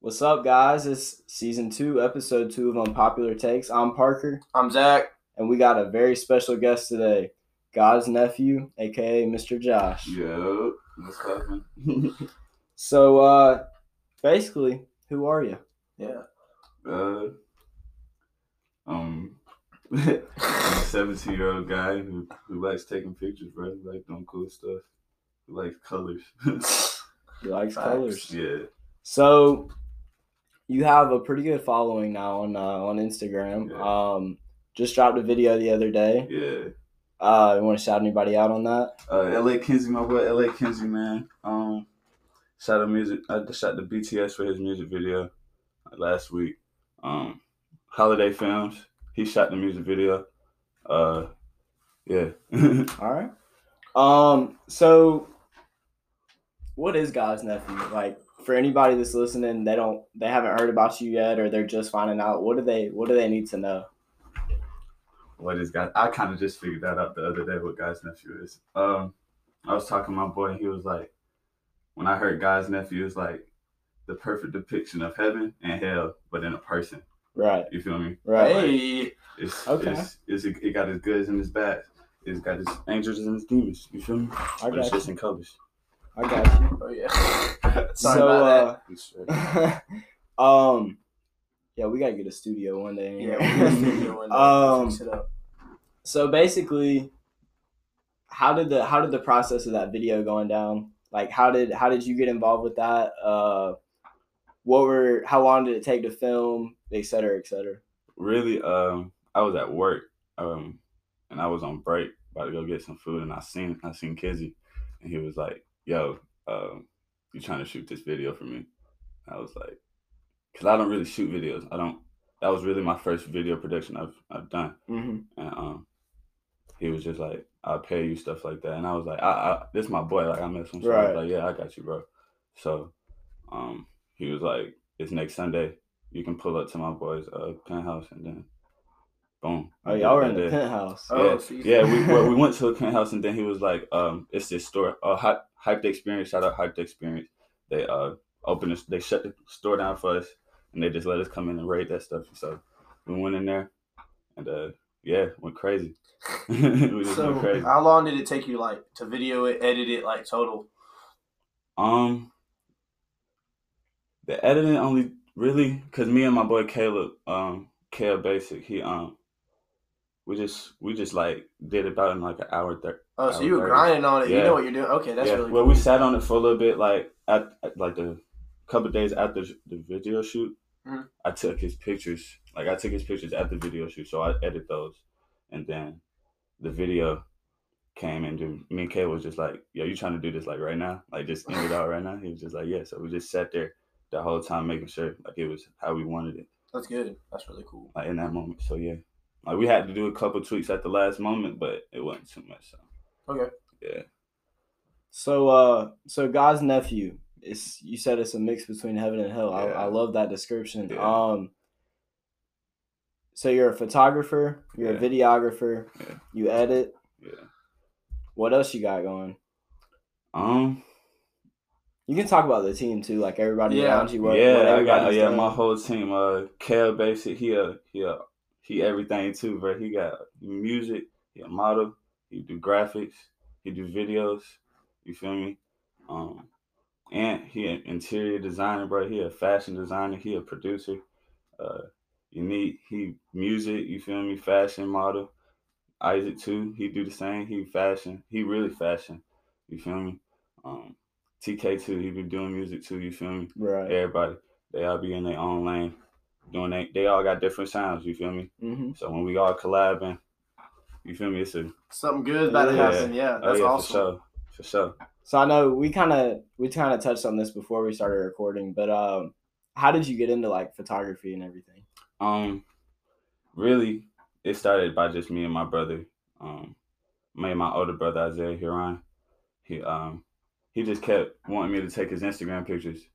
What's up, guys? It's season two, episode two of Unpopular Takes. I'm Parker, I'm Zach. and we got a very special guest today, God's nephew, aka Mr. Josh. Yo, what's happening? So, uh, basically, who are you? Yeah. Uh, um, I'm a 17 year old guy who, who likes taking pictures, bro. Who like doing cool stuff. Who likes colors. He likes Facts. colors. yeah. So, you have a pretty good following now on uh, on Instagram. Yeah. Um, just dropped a video the other day. Yeah. Uh, you want to shout anybody out on that? Uh, LA Kenzie, my boy, LA Kenzie, man. Um, shot a music. I just shot the BTS for his music video uh, last week. Um, Holiday Films. He shot the music video. Uh, yeah. All right. Um. So, what is God's nephew? Like for anybody that's listening, they don't, they haven't heard about you yet, or they're just finding out. What do they, what do they need to know? what is guy? I kind of just figured that out the other day. What God's nephew is? Um, I was talking to my boy, and he was like, when I heard God's nephew, it's like the perfect depiction of heaven and hell, but in a person. Right. You feel me? Right. Hey. It's Okay. it's, it's it got his goods and his bads. It's got his angels and his demons. You feel me? I But it's got just in colors. I got you. Oh yeah. Sorry so, about uh, um, yeah, we gotta get a studio one day. Yeah. we're gonna one day. Um, Fix it up. So basically, how did the how did the process of that video going down? Like how did how did you get involved with that? Uh, what were how long did it take to film, et cetera, et cetera? Really, um, I was at work, um, and I was on break, about to go get some food, and I seen I seen Kizzy, and he was like, "Yo, um, you trying to shoot this video for me?" I was like, "Cause I don't really shoot videos. I don't. That was really my first video production I've I've done." Mm-hmm. And um, he was just like, "I'll pay you stuff like that," and I was like, "I, I this is my boy. Like I met him, so Right. like, yeah, I got you, bro." So, um, he was like, "It's next Sunday. You can pull up to my boy's uh penthouse, and then, boom." Oh, y'all were in the penthouse. Oh, yeah, so you- yeah. We well, we went to a penthouse, and then he was like, "Um, it's this store, uh, hype, hyped experience. Shout out hyped experience. They uh opened, this, they shut the store down for us, and they just let us come in and raid that stuff. So we went in there, and uh, yeah, went crazy. we So went crazy. how long did it take you like to video it, edit it, like total? Um, the editing only really because me and my boy Caleb, um, Caleb Basic, he um, we just we just like did about in like an hour thirty. Oh, so Hour you were 30. grinding on it. You know what you're doing. Okay, that's yeah. really well, cool. we sat on it for a little bit, like at, at like the couple days after the video shoot. Mhm. I took his pictures, like I took his pictures at the video shoot, so I edit those, and then the video came and dude, me and Kay was just like, "Yo, you trying to do this like right now? Like just end it out right now?" He was just like, "Yeah." So we just sat there the whole time, making sure like it was how we wanted it, That's good. That's really cool. like in that moment. So yeah, like we had to do a couple tweaks at the last moment, but it wasn't too much. So Okay. yeah. So uh, so God's nephew. It's you said it's a mix between heaven and hell. I, Yeah. I love that description. Yeah. Um. So you're a photographer. You're Yeah. a videographer. Yeah. You edit. Yeah. What else you got going? Um. You can talk about the team too, like everybody Yeah. around you. What, yeah, what I got everybody's yeah done. my whole team. Uh, Kel Basic, he uh, he uh, he everything too, bro. He got music, he a model, he do graphics, he do videos. You feel me? Um, and he an interior designer, bro. He a fashion designer. He a producer. Uh, you need he music. You feel me? Fashion model. Isaac too. He do the same. He fashion. He really fashion. You feel me? Um, TK too. He be doing music too. You feel me? Right. everybody they all be in their own lane doing they they all got different sounds you feel me hmm so when we all collabing you feel me it's a Something good about to Yeah. happen. Yeah, oh that's yeah awesome. for sure for sure So I know we kind of we kind of touched on this before we started recording, but um, how did you get into like photography and everything? um really it started by just me and my brother um me and my older brother isaiah huron he um he just kept wanting me to take his instagram pictures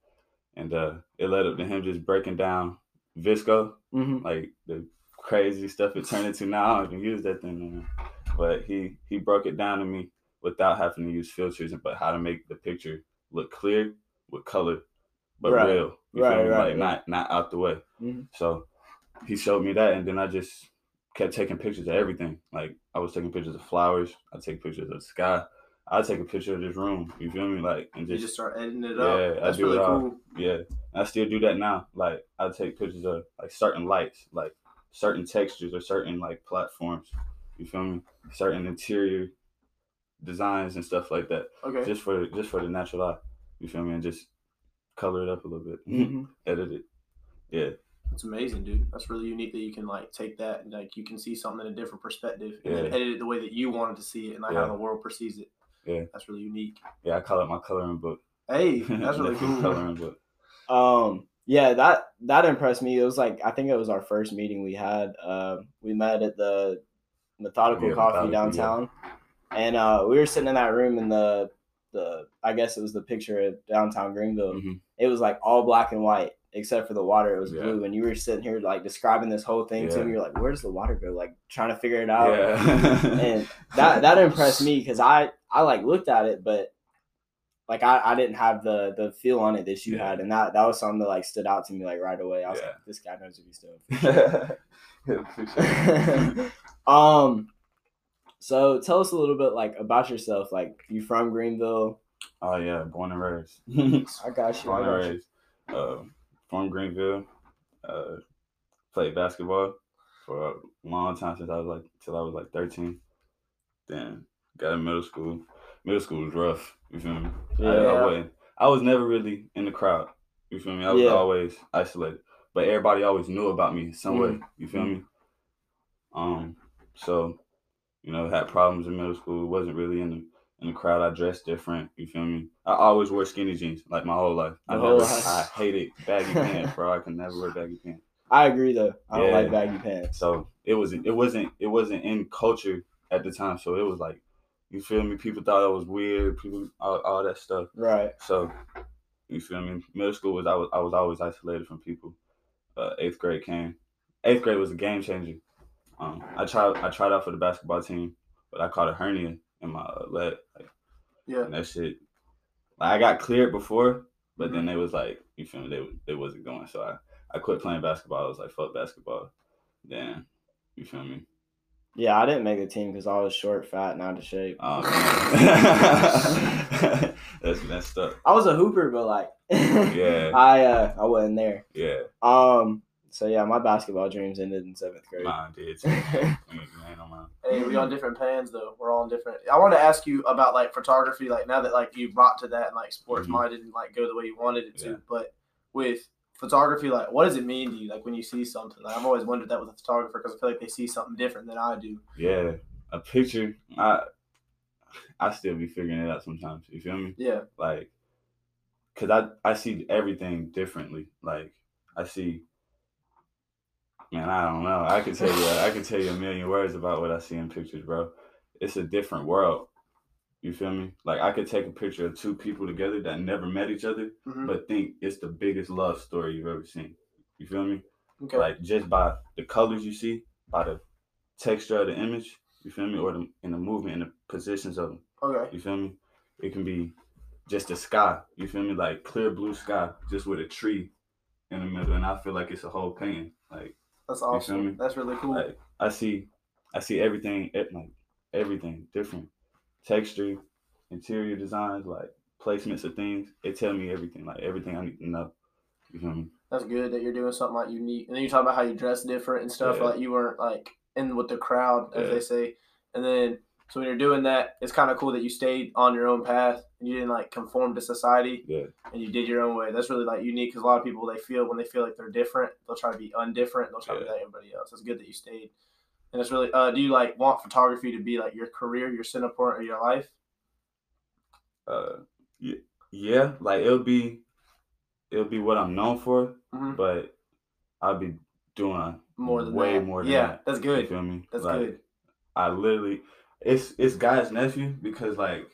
and uh it led up to him just breaking down VSCO Mm-hmm. like the crazy stuff it turned into now. I don't even use that thing anymore. But he he broke it down to me without having to use filters, but how to make the picture look clear with color, but Right. real. You Right, feel me? right, like not not out the way. Mhm. So he showed me that, and then I just kept taking pictures of everything. Like I was taking pictures of flowers. I take pictures of the sky. I take a picture of this room. You feel me? Like and You just, just start editing it up. Yeah, up. I do really it all. cool. yeah. I still do that now. Like I take pictures of like certain lights, like certain textures or certain like platforms. You feel me? Certain interior designs and stuff like that. Okay. Just for just for the natural eye. You feel me? And just color it up a little bit. Mhm. Edit it. Yeah. That's amazing, dude. That's really unique that you can like take that and like you can see something in a different perspective and then Yeah. edit it the way that you wanted to see it and like how the world perceives it. Yeah. That's really unique. Yeah, I call it my coloring book. Hey, that's really cool. Coloring book. Um, yeah, that that impressed me. It was like I think it was our first meeting we had. Uh, we met at the Methodical Yeah, Coffee Methodical, yeah. downtown, and uh, we were sitting in that room in the the I guess it was the picture of downtown Greenville. Mhm. It was like all black and white except for the water. It was Yeah. blue, and you were sitting here like describing this whole thing to me. You're like, "Where does the water go?" Like trying to figure it out. Yeah. and that that impressed me because I I like looked at it, but like I, I didn't have the the feel on it that you Yeah. had, and that that was something that like stood out to me like right away. I was Yeah. like, this guy knows what he's doing. Yeah, um, so tell us a little bit like about yourself. Like you from Greenville? oh yeah, born and raised. I got you. Born and raised. Uh, from Greenville. Uh, played basketball for a long time since I was like till I was like thirteen. Then got in middle school. Middle school was rough. You feel me? I, I Yeah. wasn't. I was never really in the crowd. You feel me? I was Yeah. always isolated, but everybody always knew about me some way. Mm-hmm. You feel me? Um, so you know, had problems in middle school. wasn't really in the in the crowd. I dressed different. You feel me? I always wore skinny jeans like my whole life. I never. whole life. I hated baggy pants, bro. I can never wear baggy pants. I agree though. I don't like baggy pants. So it wasn't. It wasn't. It wasn't in culture at the time. So it was like, you feel me? People thought I was weird. People, all, all that stuff. Right. So, you feel me? Middle school was I was I was always isolated from people. Uh, eighth grade came. Eighth grade was a game changer. Um, I tried I tried out for the basketball team, but I caught a hernia in my uh, leg. Like, Yeah. and that shit. Like I got cleared before, but then they was like, you feel me? They they wasn't going. So I I quit playing basketball. I was like, fuck basketball. Then, you feel me? Yeah, I didn't make the team because I was short, fat, and out of shape. Oh man, that's messed up. I was a hooper, but like, Yeah. I uh, I wasn't there. Yeah, Um, so yeah, my basketball dreams ended in seventh grade. mine did. Too. Ain't no mine. Hey, we on different pans though. We're all on different. I wanted to ask you about like photography. Like now that like you brought to that and like sports Mhm. mind didn't like go the way you wanted it to. Yeah. But with photography, like what does it mean to you? Like when you see something. Like, I've always wondered that with a photographer because I feel like they see something different than I do. Yeah, a picture. I I still be figuring it out sometimes. You feel me? Yeah. Like, cause I I see everything differently. Like I see. Man, I don't know. I could tell you. I could tell you a million words about what I see in pictures, bro. It's a different world. You feel me? Like I could take a picture of two people together that never met each other, Mhm. but think it's the biggest love story you've ever seen. You feel me? Okay. Like just by the colors you see, by the texture of the image, you feel me, or the in the movement and the positions of them. okay. You feel me? It can be just the sky. You feel me? Like clear blue sky, just with a tree in the middle, and I feel like it's a whole painting. Like, That's awesome. me? That's really cool. like I see, I see everything, like everything different, texture, interior designs, like placements of things. It tell me everything, like everything I need to know. You feel me? That's good that you're doing something like unique. And then you talk about how you dress different and stuff. Yeah. Like you weren't like in with the crowd, as Yeah. they say. And then so when you're doing that, it's kind of cool that you stayed on your own path and you didn't like conform to society Yeah. and you did your own way. That's really like unique because a lot of people they feel when they feel like they're different, they'll try to be undifferent. They'll try to be like everybody else. It's good that you stayed. And it's really. Uh, do you like want photography to be like your career, your center point of your life? uh yeah, yeah like it'll be it'll be what i'm known for Mhm. but i'll be doing More than way that. more than yeah, that that's you good. feel me That's like good. i literally it's it's god's nephew because like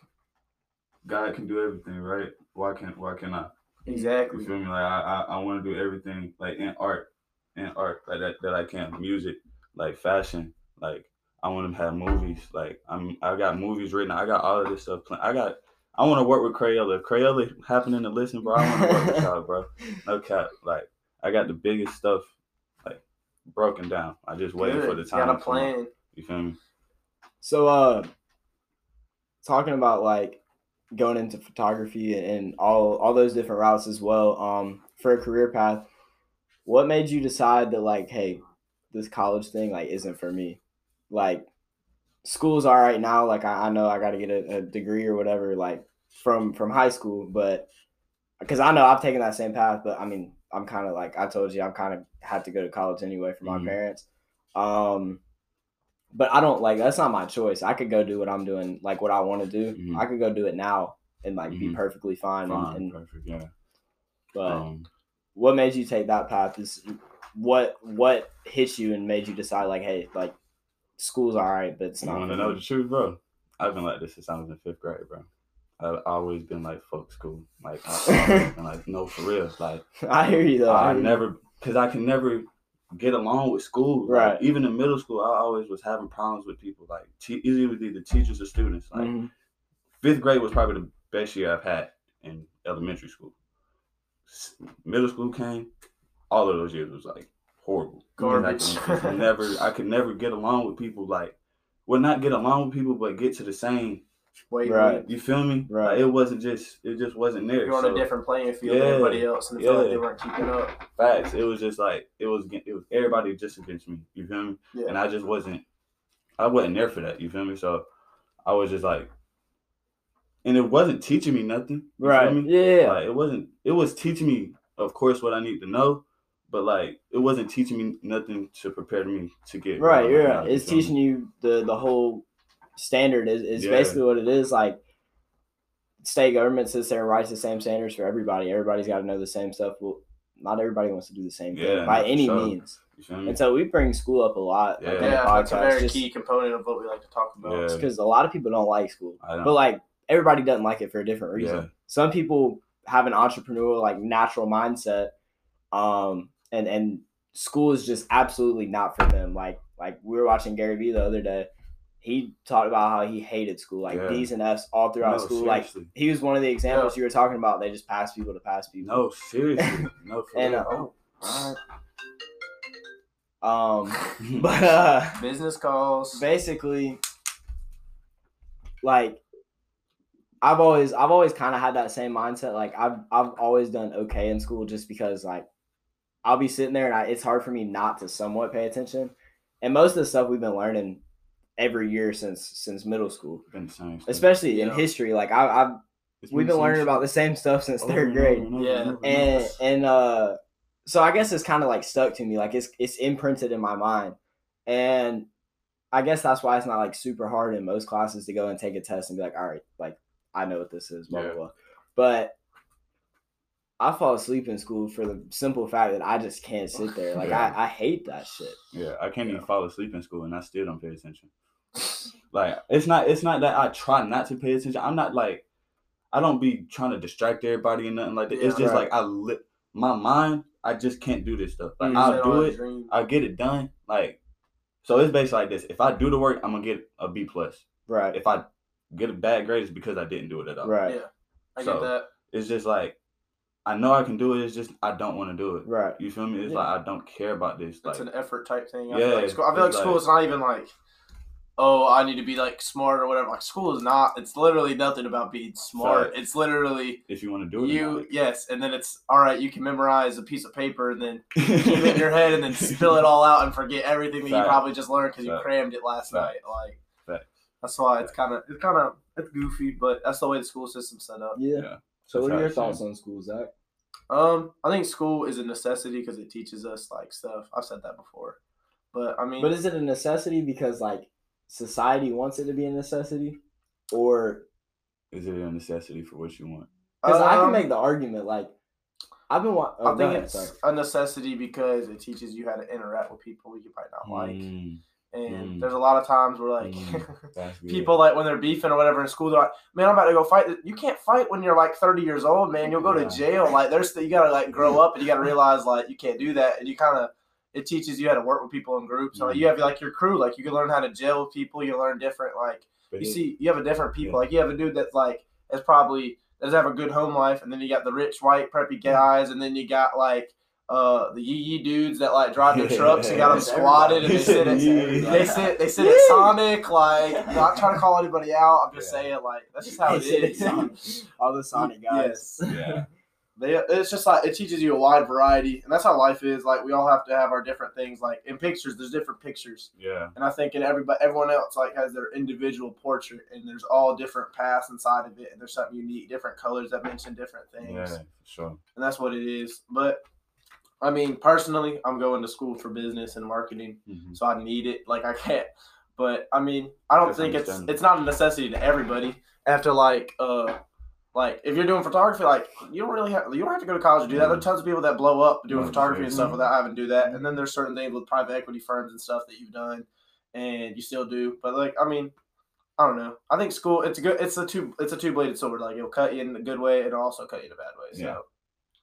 god can do everything right why can't why can't i Exactly. you feel me like i i, I want to do everything like in art in art like that that i can music like fashion like i want to have movies like i'm i got movies written i got all of this stuff planned. i got I want to work with Crayola. If Crayola happening to listen, bro, I want to work with y'all, bro. No cap. Like I got the biggest stuff like broken down. I just waiting for the time. Got a to come out. plan. You feel me? So, uh, talking about like going into photography and all all those different routes as well. Um, for a career path, what made you decide that like, hey, this college thing like isn't for me? Like, school's all right now. Like, I, I know I got to get a, a degree or whatever, like from from high school, but because I know I've taken that same path, but I mean, I'm kind of like I told you, I'm kind of had to go to college anyway for my Mhm. parents. Um, but I don't like that's not my choice. I could go do what I'm doing, like what I want to do. Mhm. I could go do it now and like be Mhm. perfectly fine. Fine, And, and perfect. Yeah. but Um, what made you take that path? Is what what hit you and made you decide like, hey, like school's all right, but it's you not. want to know the truth, bro? I've been like this since I was in fifth grade, bro. I've always been like fuck school. Like been like no for real. Like I hear you though. I hear never because I can never get along with school. Like, Right. even in middle school, I always was having problems with people. Like te- either it was either teachers or students. Like Mhm. fifth grade was probably the best year I've had in elementary school. S- Middle school came, all of those years was like horrible. I Garbage. could never, I could never get along with people. Like, well, not get along with people, but get to the same. Wait, Right. wait. You feel me? Right. Like, it wasn't just, it just wasn't there. You're on So, a different playing field Yeah, than everybody else, and it felt like yeah. they weren't keeping up. facts. It was just like it was. It was everybody just against me. You feel me? Yeah. And I just wasn't. I wasn't there for that. You feel me? So, I was just like, and it wasn't teaching me nothing. You feel Right. me? Yeah. Like it wasn't. It was teaching me, of course, what I need to know, but like it wasn't teaching me nothing to prepare me to get Right, where you're I'm at right. It's you feel me? teaching you the the whole standard is, is Yeah. basically what it is. Like state government sits there and writes the same standards for everybody. Everybody's got to know the same stuff. Well, not everybody wants to do the same Yeah, thing by any sure. means. You feel me? And so we bring school up a lot. Yeah. Like, on the Yeah, that's a podcast, very just key component of what we like to talk about. Yeah. because a lot of people don't like school, don't. but like everybody doesn't like it for a different reason. Yeah. Some people have an entrepreneurial like natural mindset, um, and and school is just absolutely not for them. Like like we were watching Gary Vee the other day. He talked about how he hated school, like Yeah. D's and F's all throughout No, school. Like he was one of the examples Yeah. you were talking about. They just pass people to pass people. no, seriously, no. For and uh, oh, all right. um, but uh, Business calls. basically like I've always I've always kind of had that same mindset like I've I've always done okay in school just because like I'll be sitting there and I, it's hard for me not to somewhat pay attention and most of the stuff we've been learning every year since since middle school Been the same especially in history like I, I've It's we've been learning about the same stuff since third grade over over Yeah. and over and over. and uh so i guess it's kind of like stuck to me like it's it's imprinted in my mind and i guess that's why it's not like super hard in most classes to go and take a test and be like all right like i know what this is blah blah blah but i fall asleep in school for the simple fact that i just can't sit there like Yeah. I, I hate that shit Yeah, I can't Yeah. even fall asleep in school, and I still don't pay attention. Like it's not it's not that I try not to pay attention. I'm not like I don't be trying to distract everybody and nothing like that. it's just Right. like I lit my mind. I just can't do this stuff. Like. I'll do it. dream. I get it done. Like so, it's basically like this. If I do the work, I'm gonna get a B plus. right If I get a bad grade, it's because I didn't do it at all. right Yeah. I So- get that. It's just like I know I can do it. It's just I don't want to do it. right You feel me? It's Yeah. like I don't care about this. Like It's an effort type thing. I Yeah, feel like school, I feel like it's school like- is not even like, oh, I need to be like smart or whatever. Like school is not. It's literally nothing about being smart. Facts. It's literally if you want to do it, you. not. Yes, and then it's all right. You can memorize a piece of paper and then keep it in your head and then spill it all out and forget everything that you probably just learned because you crammed it last Facts. night. Like Facts. that's why it's kind of it's kind of it's goofy, but that's the way the school system's set up. yeah, Yeah. so That's what are your thoughts on school zach Um, I think school is a necessity because it teaches us like stuff. I've said that before, but I mean, But is it a necessity because like society wants it to be a necessity, or Is it a necessity for what you want? because I can um, make the argument like I've been. Wa- oh, I think ahead, it's sorry. a necessity because it teaches you how to interact with people you might not like, Mm, and Mm. there's a lot of times where like Mm. people like when they're beefing or whatever in school, they're like, "Man, I'm about to go fight." You can't fight when you're like 30 years old, man. You'll go to jail. Like there's you gotta like grow up and you gotta realize like you can't do that, and you kind of it teaches you how to work with people in groups. So like, you have like your crew, like you can learn how to gel with people. You learn different like But you it- see you have a different people. Yeah. Like you have a dude that's like is probably does have a good home life, and then you got the rich white preppy guys, and then you got like uh the yee yee dudes that like drive their trucks and got them squatted and they sit at they sit they sit at Sonic like not trying to call anybody out. I'm just Yeah. saying like that's just how it They sit at is. Sonic. All the Sonic guys. Yes. Yeah. They, it's just like it teaches you a wide variety, and that's how life is. Like we all have to have our different things. Like in pictures, there's different pictures, Yeah. and I think in everybody, everyone else like has their individual portrait, and there's all different paths inside of it, and there's something unique, different colors that mention different things, Yeah. For sure. and that's what it is. But I mean, personally, I'm going to school for business and marketing, Mhm. so I need it. Like I can't. But I mean, I don't That's think it's it's not a necessity to everybody. After like uh like if you're doing photography, like you don't really have you don't have to go to college to do that. There's mm. tons of people that blow up doing Right, photography and stuff Mhm. without having to do that. And then mm-hmm. there's certain things with private equity firms and stuff that you've done and you still do. But like I mean, I don't know. I think school it's a good it's a two it's a two bladed sword. Like it'll cut you in a good way, and it'll also cut you in a bad way. So Yeah.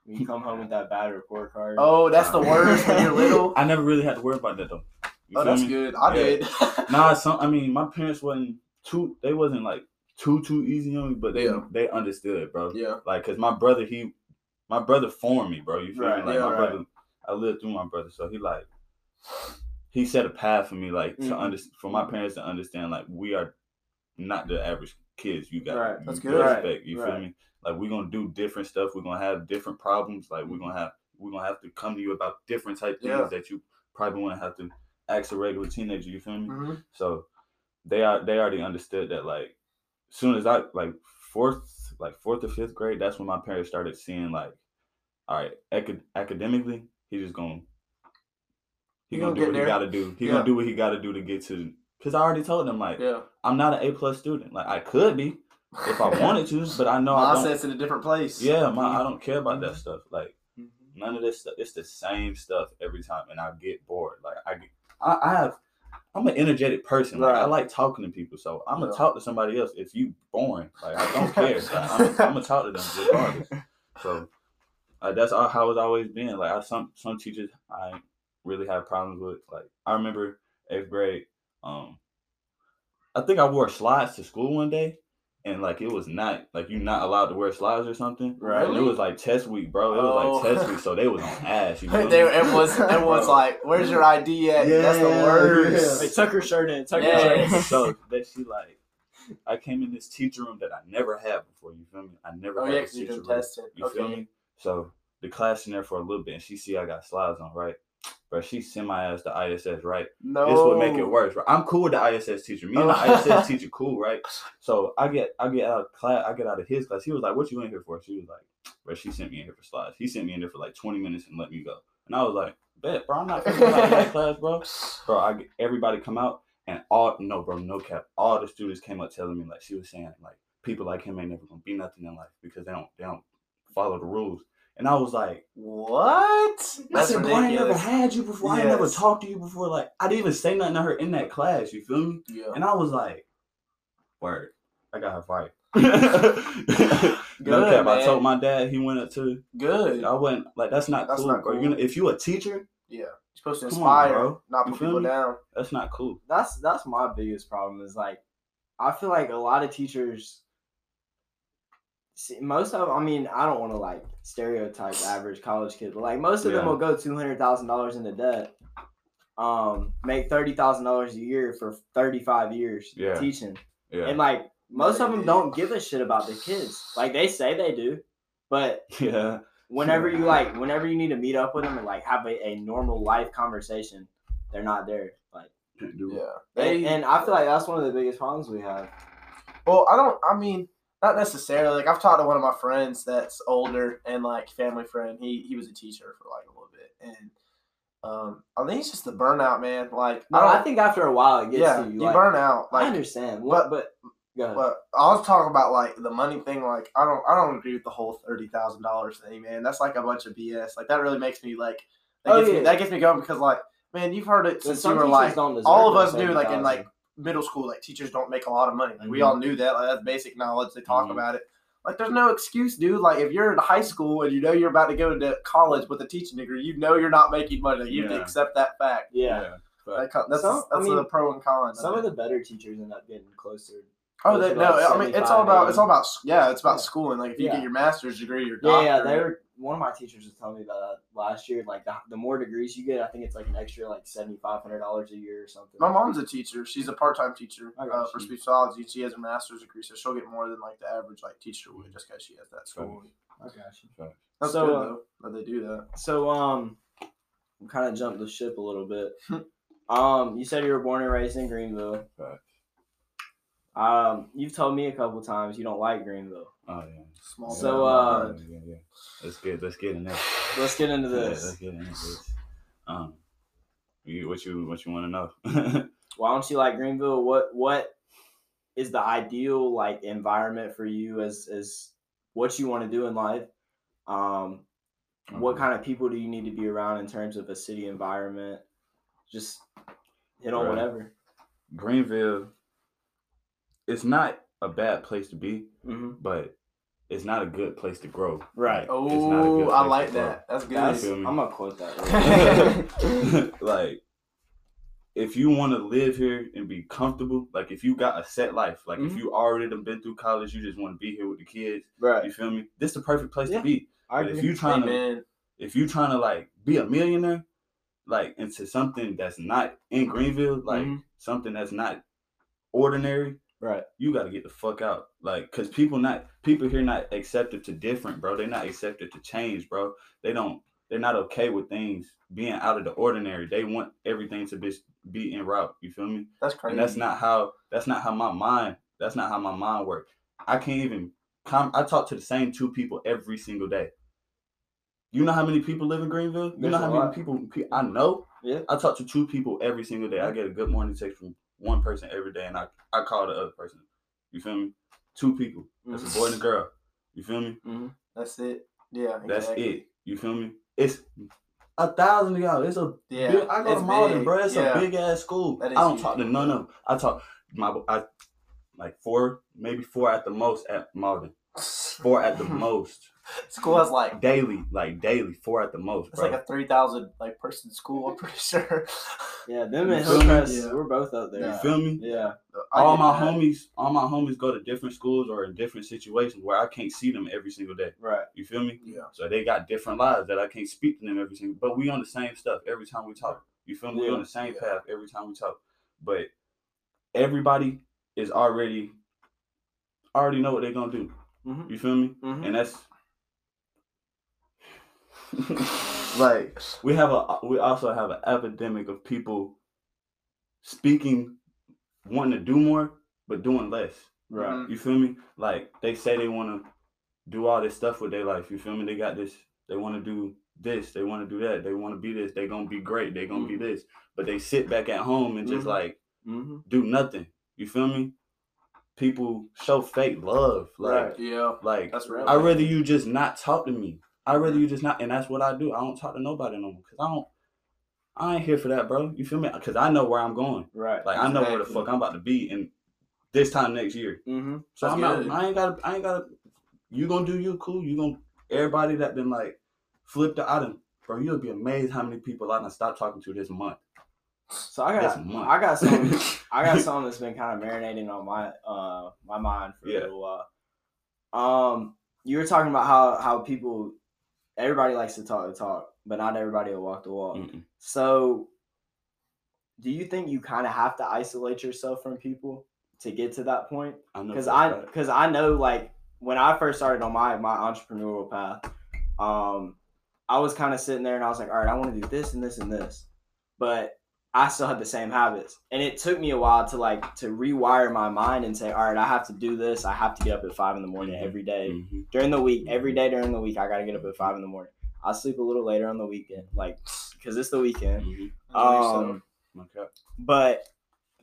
When you come home with that bad report card. Oh, that's the worst when you're little. I never really had to worry about that though. You Oh, that's me? good. I Yeah. did. Nah, some. I mean, my parents wasn't too. They wasn't like too too easy on me, but they Yeah. they understood, bro. yeah. Like, cause my brother, he, my brother formed me, bro. You feel Right, me? Like yeah, my right. brother, I lived through my brother, so he like, he set a path for me, like to Mhm. under for my parents to understand, like we are not the average kids. You got Right, you that's got good. Right. You feel me? Like we're gonna do different stuff. We're gonna have different problems. Like we're gonna have we're gonna have to come to you about different type things Yeah. that you probably wouldn't have to ask a regular teenager. You feel me? hmm So they are they already understood that like soon as I like fourth like fourth or fifth grade, that's when my parents started seeing like, all right, acad- academically, he just gonna he He gonna, gonna do what there. he gotta do. He Yeah. gonna do what he gotta do to get to. Cause I already told them like Yeah. I'm not an A plus student. Like I could be if I wanted to, but I know I don't. In a different place. Yeah, my I don't care about that stuff. Like Mhm. none of this stuff. It's the same stuff every time, and I get bored. Like I, I, I have, I'm an energetic person. Like I like talking to people, so I'm gonna talk to somebody else. If you boring, like I don't care. Like, I'm, I'm gonna talk to them regardless. So uh, that's all, how it's always been. Like I, some some teachers I really have problems with. Like I remember eighth grade. Um, I think I wore slides to school one day. And like it was not like you're not allowed to wear slides or something. Right. And it was like test week, bro. It was Oh. like test week, so they was on ass. You know? they, everyone's, everyone's Bro. like, "Where's your ID at?" Yeah, That's the Yeah, worst. Hey, tuck her shirt in. Tuck Yeah. her shirt in. so that she like, I came in this teacher room that I never had before. You feel me? I never Oh had yeah, this because you're teacher doing room. testing. You feel me? So the class in there for a little bit, and she see I got slides on, right? But she my ass to ISS, right? No. This would make it worse. Right? I'm cool with the ISS teacher. Me and the ISS teacher cool, right? So I get I get out of class, I get out of his class. He was like, "What you in here for?" She was like, "Bro, she sent me in here for slides." He sent me in there for like 20 minutes and let me go. And I was like, "Bet, bro, I'm not of that class, bro." Bro, I get, everybody come out and all no, bro, no cap. All the students came up telling me like she was saying like people like him ain't never gonna be nothing in life because they don't they don't follow the rules. And I was like, What? I said, "Boy, I never had you before. I never talked to you before. Like, I didn't even say nothing to her in that class. You feel me? Yeah. And I was like, word, I got her fired. Good, no cap. I told my dad he went up to. Good. I went like that's not That's cool, not cool. You know, if you're a teacher, Yeah. You're supposed to Come on, inspire, not put people me? down. that's not cool. That's that's my biggest problem is like I feel like a lot of teachers see, most of I mean, I don't want to like stereotype average college kid, but like most of them will go two hundred thousand dollars into debt, um, make thirty thousand dollars a year for thirty five years Yeah. teaching. Yeah, And like most of them don't give a shit about the kids. Like they say they do, but yeah, whenever you like whenever you need to meet up with them and like have a, a normal life conversation, they're not there. Like Can't do it. Yeah. and, and I feel like that's one of the biggest problems we have. Well, I don't. I mean, not necessarily. Like I've talked to one of my friends that's older and like family friend. He he was a teacher for like a little bit, and um, I think it's just the burnout, man. Like No, I. I think after a while it gets yeah, to you. you Like, burn out. I understand, what, but ahead. but I was talking about like the money thing. Like I don't. I don't agree with the whole thirty thousand dollars thing, man. That's like a bunch of BS. Like that really makes me like. That Oh, gets me, yeah. that gets me going because like, man, you've heard it But since you were like all of us knew, like, in, like, middle school, like teachers don't make a lot of money. Like we Mhm. all knew that. Like that's basic knowledge. They talk Mhm. about it. Like there's no excuse, dude. Like if you're in high school and you know you're about to go to college with a teaching degree, you know you're not making money. Like, you have to accept that fact. yeah. That co- that's Some- I that's mean, the pro and con. Some of the better teachers end up getting closer. Oh, they, no, like I mean it's all about it's all about yeah, it's about Yeah. schooling. Like if you Yeah. get your master's degree, your Yeah, doctorate. yeah. They were one of my teachers was telling me about that last year. Like the, the more degrees you get, I think it's like an extra like seventy five hundred dollars a year or something. My mom's a teacher. She's a part-time teacher I uh, for you. speech pathology. She has a master's degree, so she'll get more than like the average like teacher would just because she has that school. I got. That's So, good uh, though that they do that. So um, we kind of jumped the ship a little bit. um, you said you were born and raised in Greenville. Facts. Um, you've told me a couple times you don't like Greenville. Oh yeah. Small. So, uh, yeah, yeah. Let's get let's get in there. Let's get into this. let's get into this. Um, you, what you what you want to know? Why don't you like Greenville? What what is the ideal like environment for you as as what you want to do in life? Um, what kind of people do you need to be around in terms of a city environment? Just hit on Right. whatever. Greenville, it's not a bad place to be, hmm but it's not a good place to grow. Right. Like, it's not Oh, good I like to grow. that. That's good. That's, I'm gonna quote that. like if you want to live here and be comfortable, like if you got a set life, like if Mhm. you already done been through college, you just want to be here with the kids. right. You feel me? This is the perfect place Yeah. to be. I But if you trying to Amen. if you trying to like be a millionaire, like into something that's not in Greenville, like Mhm. something that's not ordinary, right. you got to get the fuck out. Like, cause people not people here not accepted to different, bro. They're not accepted to change, bro. They don't. They're not okay with things being out of the ordinary. They want everything to be be en route. You feel me? That's crazy. And that's not how. That's not how my mind. That's not how my mind works. I can't even. Com- I talk to the same two people every single day. You know how many people live in Greenville? You There's know how many people I know? Yeah. I talk to two people every single day. I get a good morning text from one person every day, and I, I call the other person. You feel me? Two people. That's a boy and a girl. You feel me? hmm That's it. Yeah. That's exactly. it. You feel me? It's a thousand of y'all. It's a Yeah. big, I go to Mauldin, bro. It's yeah. a big ass school. I don't huge. talk to none of them. I talk my I like four, maybe four at the most at Mauldin. Four at the most. School has like Daily, like daily, four at the most, it's bro. like a three thousand like person school. I'm pretty sure. Yeah, them and You feel me? Hillcrest, Yeah. we're both up there. you Yeah. feel me? Yeah. All my that. homies, all my homies go to different schools or in different situations where I can't see them every single day. Right. You feel me? Yeah. So they got different lives that I can't speak to them every single. But we on the same stuff every time we talk. You feel me? We on the same Yeah. path every time we talk. But everybody is already already know what they're gonna do. Mhm. You feel me? Mhm. And that's like we have a we also have an epidemic of people speaking wanting to do more but doing less. Right. Mhm. You feel me? Like they say they want to do all this stuff with their life. You feel me? They got this. They want to do this. They want to do that. They want to be this. They gonna be great. They gonna be this. But they sit back at home and just Mhm. like hmm do nothing. You feel me? People show fake love. Like Right. Yeah. like That's real. I rather you just not talk to me. I rather you just not, and that's what I do. I don't talk to nobody no more because I don't. I ain't here for that, bro. You feel me? Because I know where I'm going. Right. Like I know where the fuck I'm about to be in this time next year. hmm So That's I'm not. good. I ain't got. I ain't got. You gonna do you cool? You gonna everybody that been like flipped the item, bro. You'll be amazed how many people I done stopped talking to this month. So I got. I got something I got something that's been kind of marinating on my uh my mind for Yeah. a little while. Um, you were talking about how how people everybody likes to talk the talk, but not everybody will walk the walk. Mm-mm. So, do you think you kind of have to isolate yourself from people to get to that point? I because I because I know like when I first started on my my entrepreneurial path, um, I was kind of sitting there and I was like, all right, I want to do this and this and this, but I still had the same habits, and it took me a while to like to rewire my mind and say, all right, I have to do this. I have to get up at five in the morning every day Mhm. during the week. Every day during the week, I got to get up at five in the morning. I sleep a little later on the weekend, like because it's the weekend. Mhm. Um, Okay. but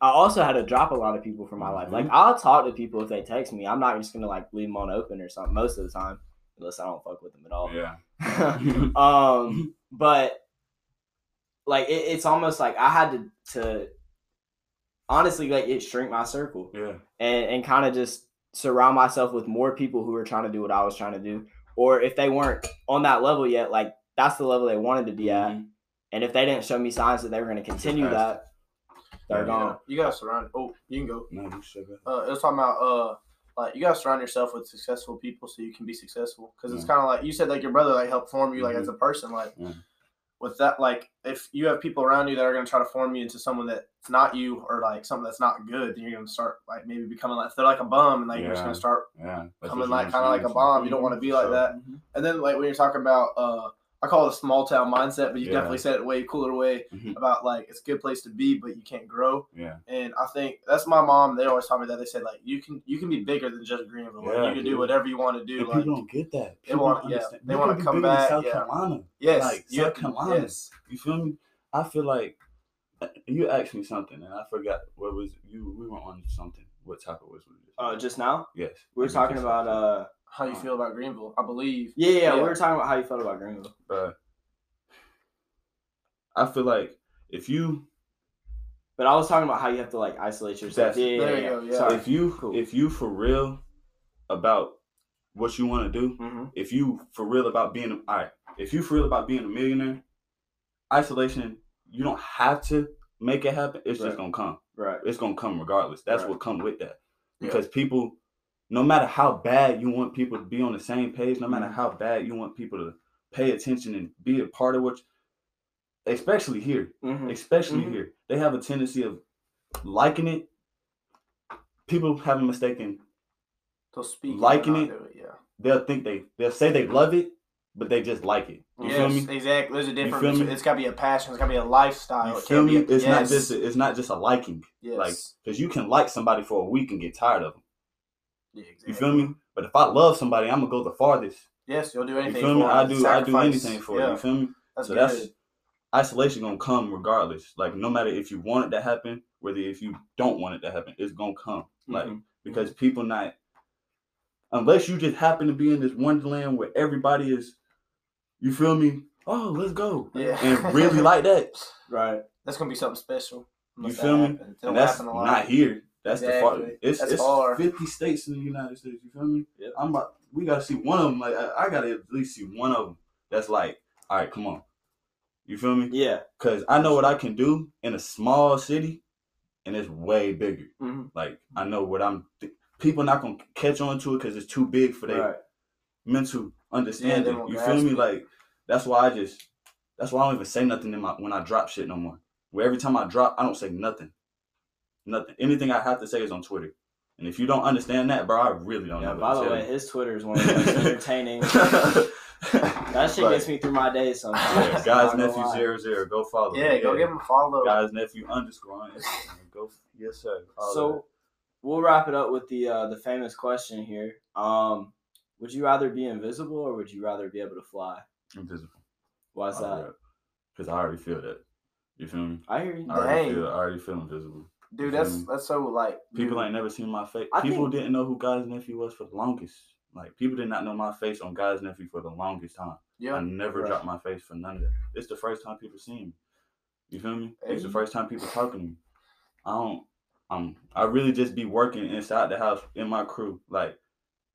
I also had to drop a lot of people from my life. Like I'll talk to people if they text me. I'm not just gonna like leave them on open or something most of the time, unless I don't fuck with them at all. Yeah. um, but like it, it's almost like I had to to honestly like it shrink my circle Yeah. and and kind of just surround myself with more people who are trying to do what I was trying to do, or if they weren't on that level yet, like that's the level they wanted to be at. Mhm. And if they didn't show me signs that they were going to continue that, They're Yeah. gone. You gotta surround. Oh, you can go. No, you should go. Uh, it was talking about uh, like you gotta surround yourself with successful people so you can be successful. Because it's kind of like you said, like your brother like helped form you like as Mhm. a person. Like Yeah. With that, like if you have people around you that are gonna try to form you into someone that's not you or like something that's not good, then you're gonna start like maybe becoming like if they're like a bum and like you're just gonna start Yeah. like kind of like a bomb. You don't want to be like that. And then like when you're talking about uh I call it a small town mindset, but you Yeah. definitely said it way cooler way Mhm. about like it's a good place to be, but you can't grow. Yeah. And I think that's my mom. They always taught me that. They said like you can you can be bigger than just Greenville. Like, Yeah, you can do whatever you want to do. And Like people don't get that. They wanna- yeah, understand. they You wanna come bigger than back, South yeah. Carolina. yes, like, you South have to- Carolina. Yes, You feel me? I feel like uh, you asked me something and I forgot what was you. We were on something. What topic was we? just- Uh, just now yes. we were talking just- about uh. How you feel about Greenville? I believe. Yeah, yeah, Yeah. we were talking about how you felt about Greenville. Bruh. I feel like if you But I was talking about how you have to like isolate yourself. That's- yeah, yeah, there yeah. you go, yeah. Sorry. if you Cool. if you for real about what you want to do, Mhm. if you for real about being all right, if you for real about being a millionaire, isolation you don't have to make it happen. It's Right. just gonna come. Right. It's gonna come regardless. That's Right. what come with that. Yeah. Because people, no matter how bad you want people to be on the same page, no matter Mhm. how bad you want people to pay attention and be a part of what, especially here, Mhm. especially Mhm. here, they have a tendency of liking it. People have a mistaken. They'll speak. Liking and it. Yeah. They'll think they they'll say they love it, but they just like it. You yes, feel me? exactly. There's a difference. It's got to be a passion. It's got to be a lifestyle. You it feel me? A, It's yes, not just a, it's not just a liking, yes. like because you can like somebody for a week and get tired of them. Yeah, You feel me? But if I love somebody, I'm gonna go the farthest. Yes, you'll do You anything. feel me? for I do I do anything for yeah, it. You feel me? That's so good. that's isolation gonna come regardless. Like no matter if you want it to happen, whether if you don't want it to happen, it's gonna come. Like Mhm. because people not unless you just happen to be in this wonderland where everybody is you feel me? Oh, let's go. Yeah. And really like that. Right. That's gonna be something special. You feel me? happens. And that's happen a lot. not here. That's the far. It's That's it's far. 50 states in the United States. You feel me? Yep. I'm about. We gotta see one of them. Like I, I gotta at least see one of them. That's like, all right, come on. You feel me? Yeah. Cause I know what I can do in a small city, and it's way bigger. Mhm. Like I know what I'm. Th- people not gonna catch on to it because it's too big for their Right. mental understanding. won't you feel grasp me? Like that's why I just. That's why I don't even say nothing in my when I drop shit no more. Where every time I drop, I don't say nothing. Nothing. Anything I have to say is on Twitter. And if you don't understand that, bro, I really don't Yeah. know. By the way, tell his Twitter is one of the most entertaining. That shit But, gets me through my day sometimes. yeah, God's nephew zero zero. Go follow. Yeah, him. go give him a follow. God's nephew underscore on Instagram. Go. Yes sir. Follow So we'll wrap it up with the uh, the famous question here. Um, would you rather be invisible or would you rather be able to fly? that. invisible. Why's that? Because I already feel that. You feel me? I hear you. I already Dang. feel. I already feel invisible. Dude, that's that's so like People dude, ain't never seen my face. I People think- didn't know who God's nephew was for the longest. Like people did not know my face on God's nephew for the longest time. Yeah, I never Right. dropped my face for none of that. It's the first time people see me. You feel me? It's the first time people talking to me. I don't. Um, I really just be working inside the house in my crew. Like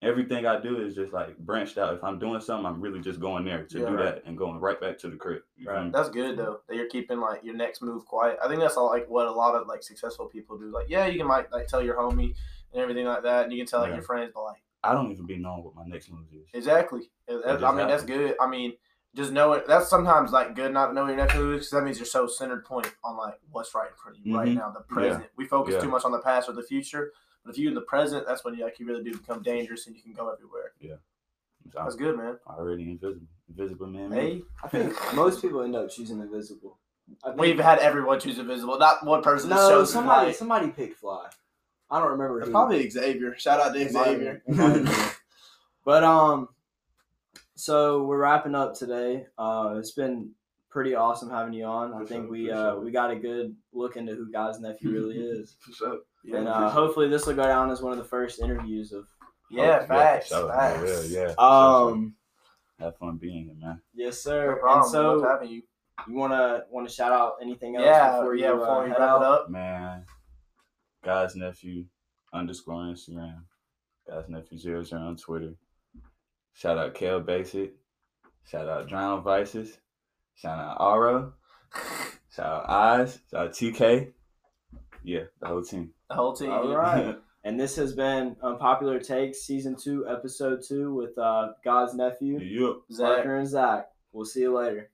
everything I do is just like branched out. If I'm doing something, I'm really just going there to Yeah, do right. that and going right back to the crib. Right. me? That's good though. That you're keeping like your next move quiet. I think that's all like what a lot of like successful people do. Like, yeah, you can like like tell your homie and everything like that, and you can tell like Yeah. your friends, but like I don't even be knowing what my next move is. exactly. That- I mean, that's good. I mean, just know it. That's sometimes like good not to know your next move because that means you're so centered point on like what's right in front of you right Mhm. now, the present. We focus Yeah. too much on the past or the future, but if you're in the present, that's when you like you really do become dangerous and you can go everywhere. Yeah. So That's good, man. Already invisible. Invisible man. Hey, I think most people end up choosing invisible. We've had everyone choose invisible. Not one person. no shows somebody fly. somebody picked fly. I don't remember. It's who. probably Xavier. Shout out to It might have Xavier. been. It might have been. But um, so we're wrapping up today. Uh, it's been pretty awesome having you on. I think sure, we uh sure. we got a good look into who God's nephew really is, For sure. And uh, sure. hopefully this will go down as one of the first interviews of. Yeah, Oh, facts. for sure. facts. Yeah, yeah. Um, Have fun being here, man. yes, sir. No sir. problem. And so Love having you. you wanna wanna shout out anything else Yeah, before yeah. you Before uh, we head wrap out? it up, Man, God's nephew underscore Instagram. God's nephew zero zero on Twitter. Shout out Kel Basic. Shout out Drown Vices. Shout out Ara. Shout out Eyes. Shout out TK. Yeah, the whole team. The whole team. All right. And this has been Unpopular Takes, Season 2, Episode 2 with uh, God's Nephew, Yup. Zach. Parker and Zach. We'll see you later.